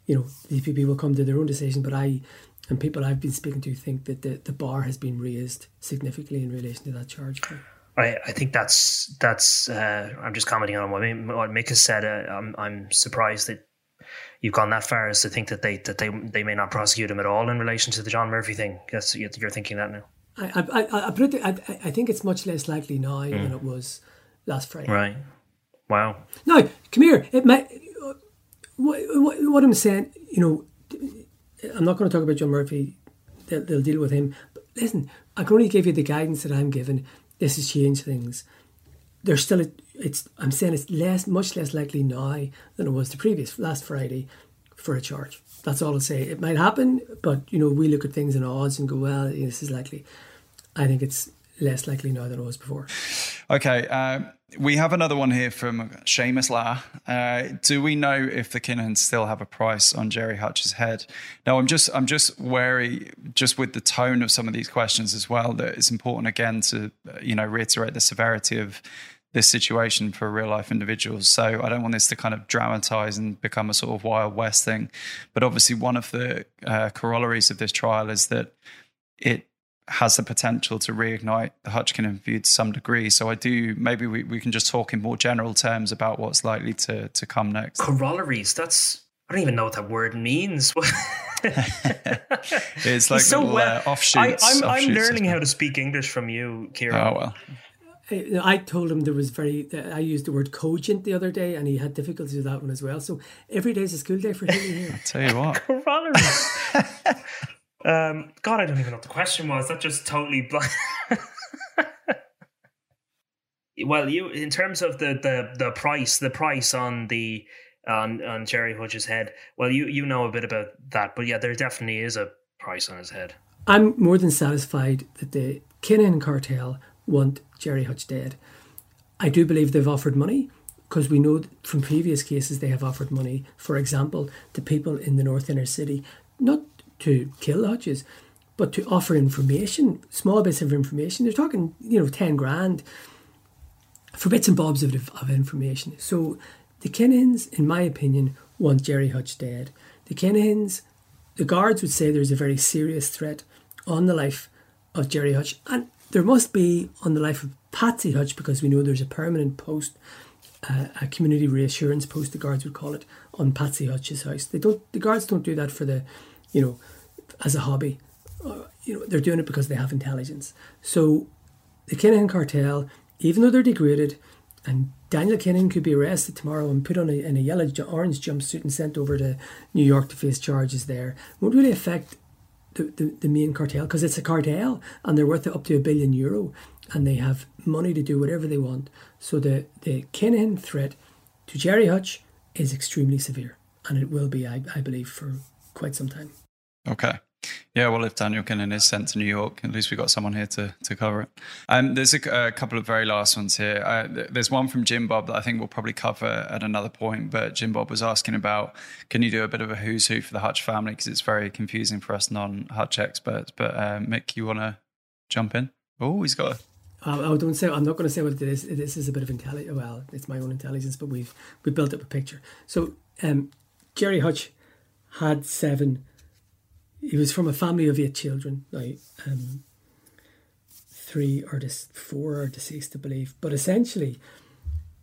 you know, these people will come to their own decision. But I and people I've been speaking to think that the, the bar has been raised significantly in relation to that charge. I, I think that's that's. Uh, I'm just commenting on what what Mick has said. Uh, I'm I'm surprised that you've gone that far as to think that they that they they may not prosecute him at all in relation to the John Murphy thing. Yes, you're thinking that now. I I I, put it, I, I think it's much less likely now mm. than it was last Friday. Right. Wow. No, come here. It might. What, what, what I'm saying, you know, I'm not going to talk about John Murphy. They'll, they'll deal with him. But listen, I can only give you the guidance that I'm given. This has changed things. There's still a, it's. I'm saying it's less, much less likely now than it was the previous last Friday for a charge. That's all I'll say. It might happen, but you know, we look at things in odds and go, well, this is likely. I think it's less likely now than it was before. Okay. Um, we have another one here from Seamus La. Uh, do we know if the Kinahans still have a price on Gerry Hutch's head? Now, I'm just I'm just wary, just with the tone of some of these questions as well, that it's important again to you know reiterate the severity of this situation for real life individuals. So I don't want this to kind of dramatize and become a sort of Wild West thing. But obviously, one of the uh, corollaries of this trial is that it has the potential to reignite the Hutchkin view to some degree. So I do maybe we, we can just talk in more general terms about what's likely to to come next. Corollaries. That's I don't even know what that word means. it's like so little, well. Uh, offshoots. I, am I'm learning how to speak English from you, Ciaran. Oh well. I told him there was very. I used the word cogent the other day, and he had difficulties with that one as well. So every day is a school day for him here. I tell you what, corollaries. Um, God, I don't even know what the question was. That just totally blind. well, you in terms of the the the price, the price on the on on Gerry Hutch's head. Well, you you know a bit about that, but yeah, there definitely is a price on his head. I'm more than satisfied that the Kinahan cartel want Gerry Hutch dead. I do believe they've offered money because we know from previous cases they have offered money. For example, to people in the North Inner City, not to kill lodges, but to offer information, small bits of information. They're talking, you know, 10 grand for bits and bobs of, of information. So the Kinahans, in my opinion, want Gerry Hutch dead. The Kinahans, the guards would say there's a very serious threat on the life of Gerry Hutch, and there must be on the life of Patsy Hutch because we know there's a permanent post, uh, a community reassurance post, the guards would call it, on Patsy Hutch's house. They don't. The guards don't do that for the you know, as a hobby. Uh, you know, they're doing it because they have intelligence. So the Kinahan cartel, even though they're degraded, and Daniel Kinahan could be arrested tomorrow and put on a, in a yellow orange jumpsuit and sent over to New York to face charges there, won't really affect the, the, the main cartel because it's a cartel and they're worth up to a billion euro and they have money to do whatever they want. So the, the Kinahan threat to Gerry Hutch is extremely severe and it will be, I, I believe, for quite some time. Okay. Yeah, well, if Daniel Kinahan is sent to New York, at least we've got someone here to, to cover it. Um, there's a, a, couple of very last ones here. Uh, there's one from Jim Bob that I think we'll probably cover at another point. But Jim Bob was asking about can you do a bit of a who's who for the Hutch family? Because it's very confusing for us non Hutch experts. But uh, Mick, you want to jump in? Oh, he's got a. I don't say. I'm not going to say what it is. This is a bit of intelligence. Well, it's my own intelligence, but we've we built up a picture. So, um, Gerry Hutch had seven he was from a family of eight children. Now, um, three or four are deceased, I believe. But essentially,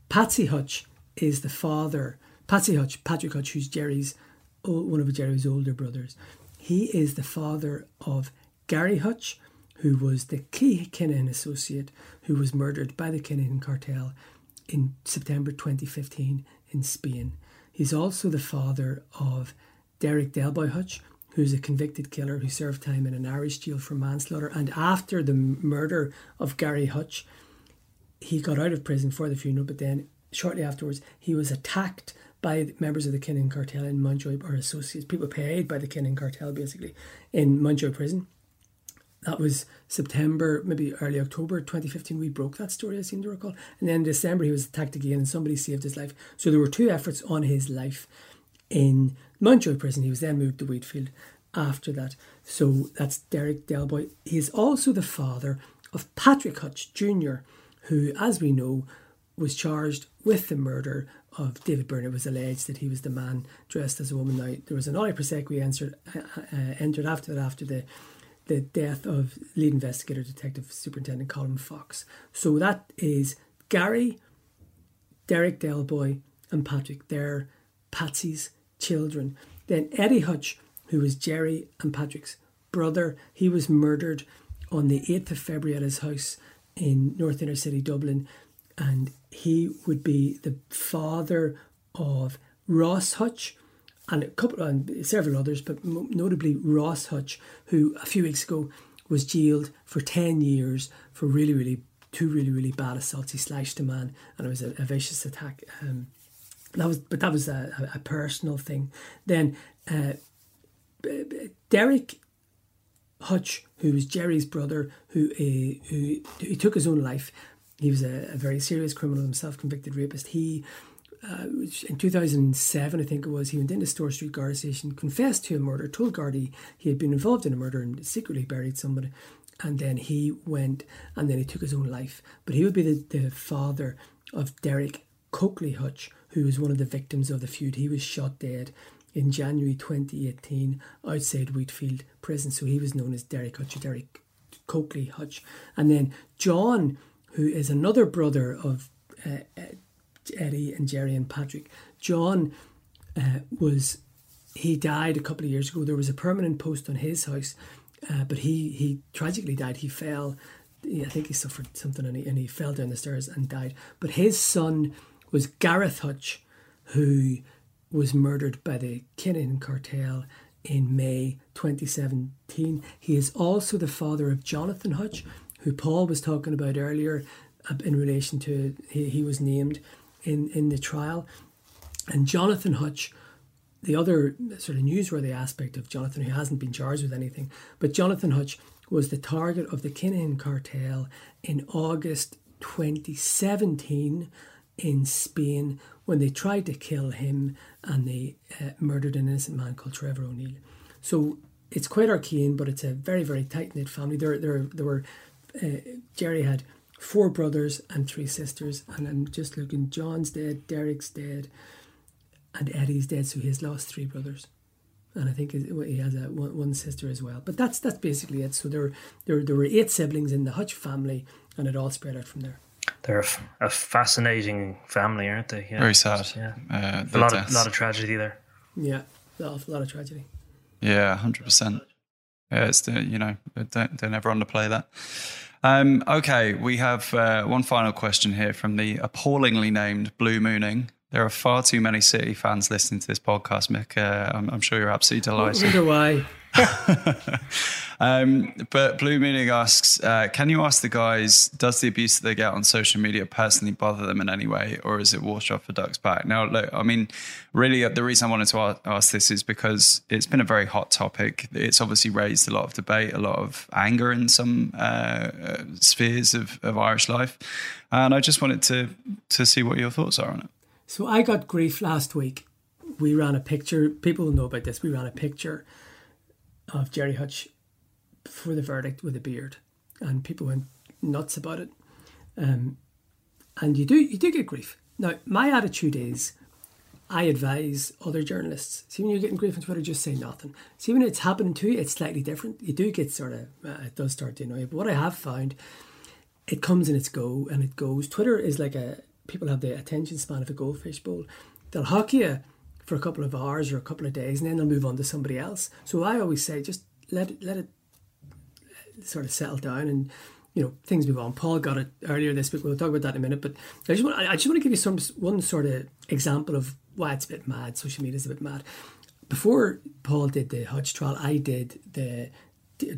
Patsy Hutch is the father. Patsy Hutch, Patrick Hutch, who's Gerry's one of Gerry's older brothers. He is the father of Gary Hutch, who was the key Kinahan associate who was murdered by the Kinahan cartel in September 2015 in Spain. He's also the father of Derek Delboy Hutch, who's a convicted killer who served time in an Irish jail for manslaughter. And after the murder of Gary Hutch, he got out of prison for the funeral, but then shortly afterwards, he was attacked by members of the Kinahan cartel in Mountjoy or associates, people paid by the Kinahan cartel basically in Mountjoy prison. That was September, maybe early October 2015. We broke that story, I seem to recall. And then in December, he was attacked again and somebody saved his life. So there were two efforts on his life in Mountjoy Prison. He was then moved to Wheatfield after that. So that's Derek Delboy. He is also the father of Patrick Hutch Jr., who, as we know, was charged with the murder of David Byrne. It was alleged that he was the man dressed as a woman. Now, there was an nolle prosequi entered, uh, uh, entered after that, after the the death of lead investigator detective superintendent Colin Fox. So that is Gary, Derek Delboy, and Patrick. They're Patsy's children. Then Eddie Hutch, who was Gerry and Patrick's brother, he was murdered on the 8th of February at his house in North Inner City, Dublin. And he would be the father of Ross Hutch and a couple and several others, but notably Ross Hutch, who a few weeks ago was jailed for 10 years for really, really, two really, really bad assaults. He slashed a man and it was a, a vicious attack. Um, that was, but that was a, a personal thing. Then uh, Derek Hutch, who was Gerry's brother, who, uh, who he took his own life. he was a, a very serious criminal himself, convicted rapist. He uh, in 2007, I think it was, he went into Store Street Garda Station, confessed to a murder, told Gardaí he had been involved in a murder and secretly buried somebody. And then he went and then he took his own life. But he would be the, the father of Derek Coakley Hutch, who was one of the victims of the feud. He was shot dead in January 2018 outside Wheatfield Prison. So he was known as Derek Hutch, Derek Coakley Hutch. And then John, who is another brother of uh, uh Eddie and Gerry and Patrick. John uh, was he died a couple of years ago. There was a permanent post on his house, uh, but he he tragically died. He fell. I think he suffered something and he, and he fell down the stairs and died. But his son was Gareth Hutch, who was murdered by the Kinahan cartel in May 2017. He is also the father of Jonathan Hutch, who Paul was talking about earlier uh, in relation to he, he was named in, in the trial. And Jonathan Hutch, the other sort of newsworthy aspect of Jonathan, who hasn't been charged with anything, but Jonathan Hutch was the target of the Kinahan cartel in August 2017 in Spain when they tried to kill him and they uh, murdered an innocent man called Trevor O'Neill. So it's quite arcane, but it's a very, very tight knit family. There, there, there were uh, Gerry had four brothers and three sisters. And I'm just looking, John's dead, Derek's dead, and Eddie's dead, so he has lost three brothers. And I think he has a, one, one sister as well. But that's that's basically it. So there, there, there were eight siblings in the Hutch family, and it all spread out from there. They're a, a fascinating family, aren't they? Yeah. Very sad. Yeah, uh, a lot of lot of tragedy there. Yeah, a lot, of, a lot of tragedy. Yeah, hundred percent. Yeah, it's the, you know don't don't ever underplay that. Um, okay, we have uh, one final question here from the appallingly named Blue Mooning. There are far too many City fans listening to this podcast, Mick. Uh, I'm, I'm, sure you're absolutely delighted. Wonder why. um, but Blue Meaning asks, uh, can you ask the guys, does the abuse that they get on social media personally bother them in any way, or is it wash off a duck's back? Now, look, I mean, really, uh, the reason I wanted to ask this is because it's been a very hot topic. It's obviously raised a lot of debate, a lot of anger in some uh, uh, spheres of, of Irish life, and I just wanted to to see what your thoughts are on it. So I got grief last week. We ran a picture. People know about this. We ran a picture of Gerry Hutch for the verdict with a beard, and people went nuts about it. Um, and you do you do get grief. Now, my attitude is, I advise other journalists. See, when you're getting grief on Twitter, just say nothing. See, when it's happening to you, it's slightly different. You do get sort of uh, it does start to annoy you. But what I have found, it comes and it's go and it goes. Twitter is like a people have the attention span of a goldfish bowl. They'll hock you for a couple of hours or a couple of days, and then they'll move on to somebody else. So I always say, just let it, let it sort of settle down, and you know things move on. Paul got it earlier this week. We'll talk about that in a minute. But I just want I just want to give you some one sort of example of why it's a bit mad. Social media is a bit mad. Before Paul did the Hutch trial, I did the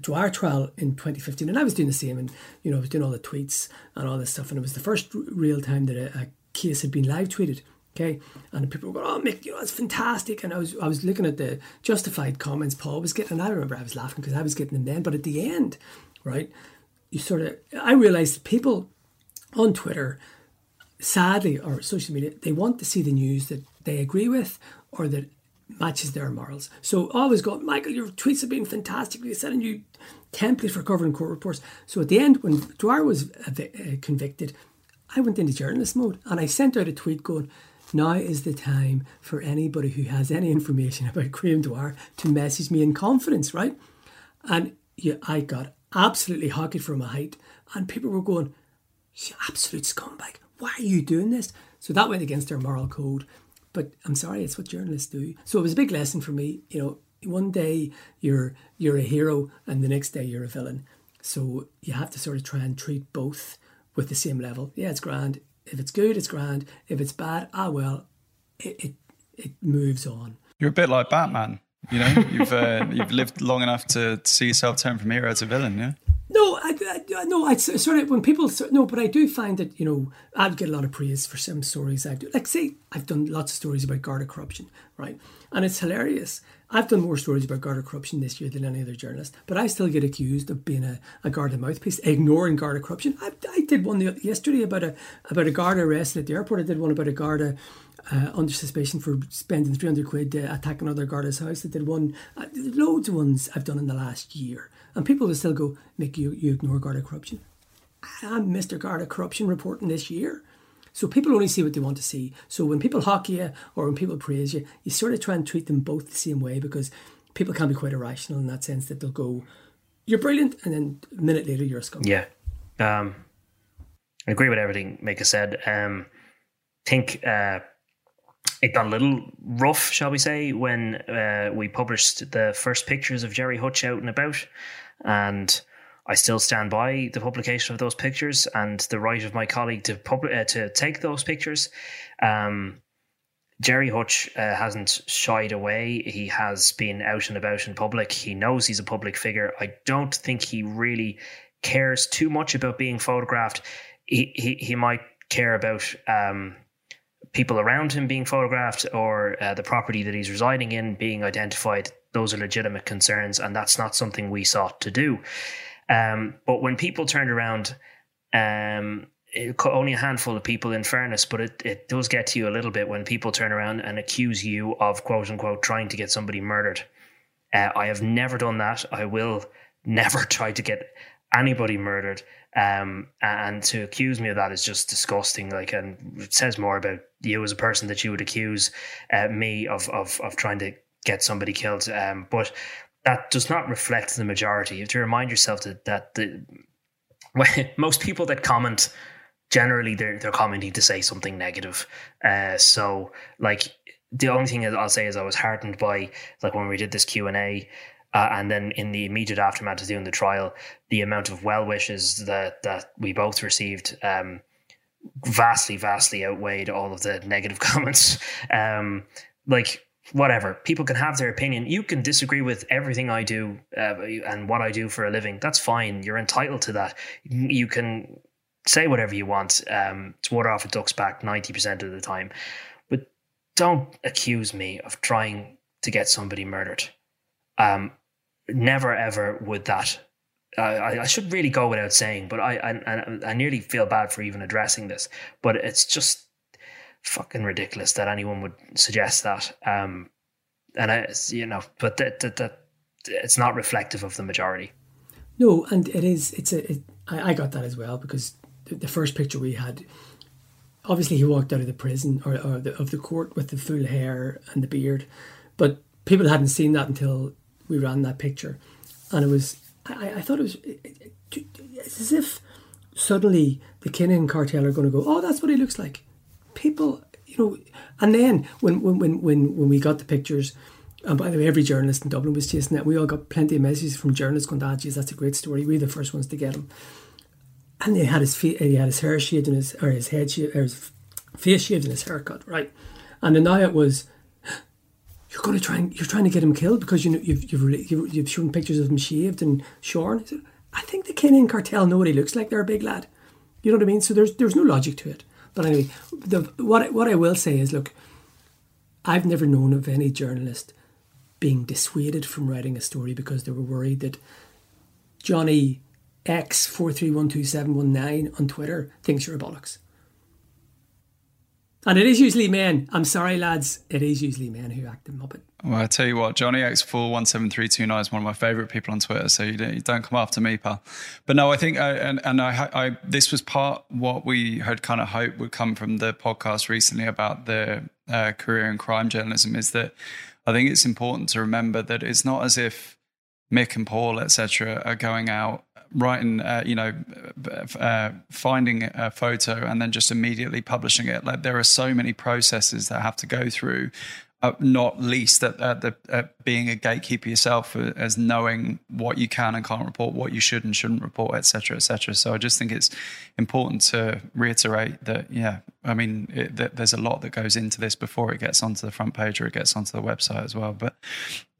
Dwyer trial in 2015, and I was doing the same, and you know I was doing all the tweets and all this stuff, and it was the first real time that a, a case had been live tweeted. Okay, and people were going, "Oh, Mick, you know, it's fantastic." And I was, I was looking at the justified comments Paul was getting, and I remember I was laughing because I was getting them then. But at the end, right, you sort of, I realized people on Twitter, sadly, or social media, they want to see the news that they agree with or that matches their morals. So I always go, Michael, your tweets have been fantastic. We're sending you templates for covering court reports. So at the end, when Dwyer was uh, convicted, I went into journalist mode and I sent out a tweet going now is the time for anybody who has any information about Graham Dwyer to message me in confidence, right? And yeah, I got absolutely hockeyed from a height, and people were going, absolute scumbag, why are you doing this? So that went against their moral code. But I'm sorry, it's what journalists do. So it was a big lesson for me. You know, one day you're you're a hero, and the next day you're a villain. So you have to sort of try and treat both with the same level. Yeah, it's grand if it's good, it's grand. If it's bad, ah well, it it, it moves on. You're a bit like Batman. You know, you've uh, you've lived long enough to, see yourself turn from hero to villain. Yeah. No, I, I, no, I sort of when people no, but I do find that you know I get a lot of praise for some stories I do. Like say I've done lots of stories about Garda corruption, right? And it's hilarious. I've done more stories about Garda corruption this year than any other journalist, but I still get accused of being a, a Garda mouthpiece, ignoring Garda corruption. I, I did one yesterday about a about a Garda arrested at the airport. I did one about a Garda uh, under suspicion for spending 300 quid uh, attacking another Garda's house. I did one, uh, loads of ones I've done in the last year. And people will still go, make you, you ignore Garda corruption. I'm Mr. Garda corruption reporting this year. So people only see what they want to see. So when people hawk you or when people praise you, you sort of try and treat them both the same way because people can be quite irrational in that sense that they'll go, "You're brilliant," and then a minute later you're a scum. Yeah, um, I agree with everything Mika said. Um, think uh, it got a little rough, shall we say, when uh, we published the first pictures of Gerry Hutch out and about, and I still stand by the publication of those pictures and the right of my colleague to uh, to take those pictures. Um, Gerry Hutch uh, hasn't shied away. He has been out and about in public. He knows he's a public figure. I don't think he really cares too much about being photographed. He he, he might care about um, people around him being photographed or uh, the property that he's residing in being identified. Those are legitimate concerns, and that's not something we sought to do. Um, but when people turned around, um, it, only a handful of people, in fairness, but it, it does get to you a little bit when people turn around and accuse you of quote unquote trying to get somebody murdered. Uh, I have never done that. I will never try to get anybody murdered. Um, and to accuse me of that is just disgusting. Like, and it says more about you as a person that you would accuse uh, me of, of of trying to get somebody killed. Um, but that does not reflect the majority. You have to remind yourself that that the most people that comment generally they're they're commenting to say something negative. Uh, so like the only thing I'll say is I was heartened by like when we did this Q and A. Uh, and then in the immediate aftermath of doing the trial, the amount of well wishes that that we both received um, vastly, vastly outweighed all of the negative comments. Um, like whatever, people can have their opinion. You can disagree with everything I do uh, and what I do for a living. That's fine. You're entitled to that. You can say whatever you want. Um, it's water off a duck's back ninety percent of the time, but don't accuse me of trying to get somebody murdered. Um, never ever would that. I, I should really go without saying, but I, I I nearly feel bad for even addressing this. But it's just fucking ridiculous that anyone would suggest that. Um, and I, you know, but that that that it's not reflective of the majority. No, and it is. It's a. It, I, got that as well because the, the, first picture we had, obviously he walked out of the prison or, or the, of the court with the full hair and the beard, but people hadn't seen that until we ran that picture, and it was I, I thought it was it's as if suddenly the Kinahan cartel are going to go, oh, that's what he looks like. People, you know, and then when when when when, we got the pictures, and by the way, every journalist in Dublin was chasing that. We all got plenty of messages from journalists going, "Ah, geez, that's a great story. We were the first ones to get him." And he had his feet, he had his hair shaved and his or his head shaved, or his face shaved and his haircut, right? And then now it was you're going to try and you're trying to get him killed because you know you've you've you've, you've shown pictures of him shaved and shorn. I think the Kinahan cartel know what he looks like. They're a big lad. You know what I mean? So there's there's no logic to it. But anyway, the, what what I will say is, look, I've never known of any journalist being dissuaded from writing a story because they were worried that Johnny X four three one two seven one nine on Twitter thinks you're a bollocks. And it is usually men. I'm sorry, lads. It is usually men who act the muppet. Well, I tell you what, Johnny X417329 is one of my favorite people on Twitter. So you don't, you don't come after me, pal. But no, I think, I, uh, and, and I, I, this was part what we had kind of hoped would come from the podcast recently about the uh, career in crime journalism is that I think it's important to remember that it's not as if Mick and Paul, etc., are going out writing, uh, you know, uh, finding a photo and then just immediately publishing it. Like there are so many processes that have to go through. Uh, not least at, at the at being a gatekeeper yourself uh, as knowing what you can and can't report, what you should and shouldn't report, etc., etc. So I just think it's important to reiterate that. Yeah, I mean, it, that there's a lot that goes into this before it gets onto the front page or it gets onto the website as well. But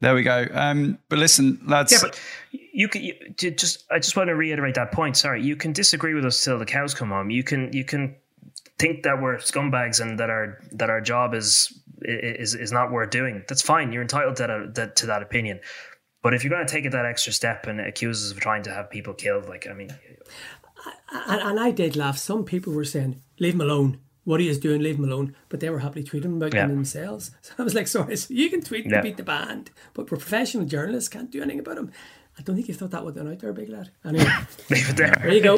there we go. Um, but listen, lads. Yeah, but you can you, just I just want to reiterate that point. Sorry, you can disagree with us till the cows come home. You can you can think that we're scumbags and that our that our job is is is not worth doing. That's fine. You're entitled to that to that opinion. But if you're going to take it that extra step and accuse us of trying to have people killed, like I mean, and, and I did laugh. Some people were saying, "Leave him alone." What he is doing, leave him alone. But they were happily tweeting about yeah. themselves. So I was like, sorry, so you can tweet yeah. beat the band, but professional journalists can't do anything about him. I don't think you thought that would done out there, big lad. Anyway, leave it there. There you go.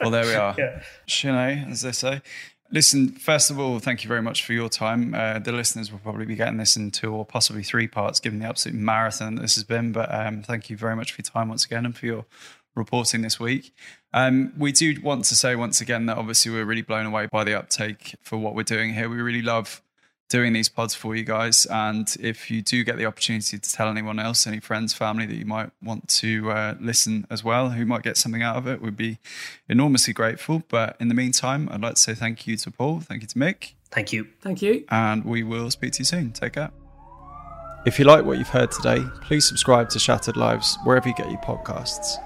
well, there we are. Yeah. Shine, as they say. Listen, first of all, thank you very much for your time. Uh, the listeners will probably be getting this in two or possibly three parts, given the absolute marathon this has been. But um, thank you very much for your time once again and for your reporting this week. Um, we do want to say once again that obviously we're really blown away by the uptake for what we're doing here. We really love doing these pods for you guys. And if you do get the opportunity to tell anyone else, any friends, family that you might want to uh, listen as well, who might get something out of it, we'd be enormously grateful. But in the meantime, I'd like to say thank you to Paul, thank you to Mick. Thank you. Thank you. And we will speak to you soon. Take care. If you like what you've heard today, please subscribe to Shattered Lives wherever you get your podcasts.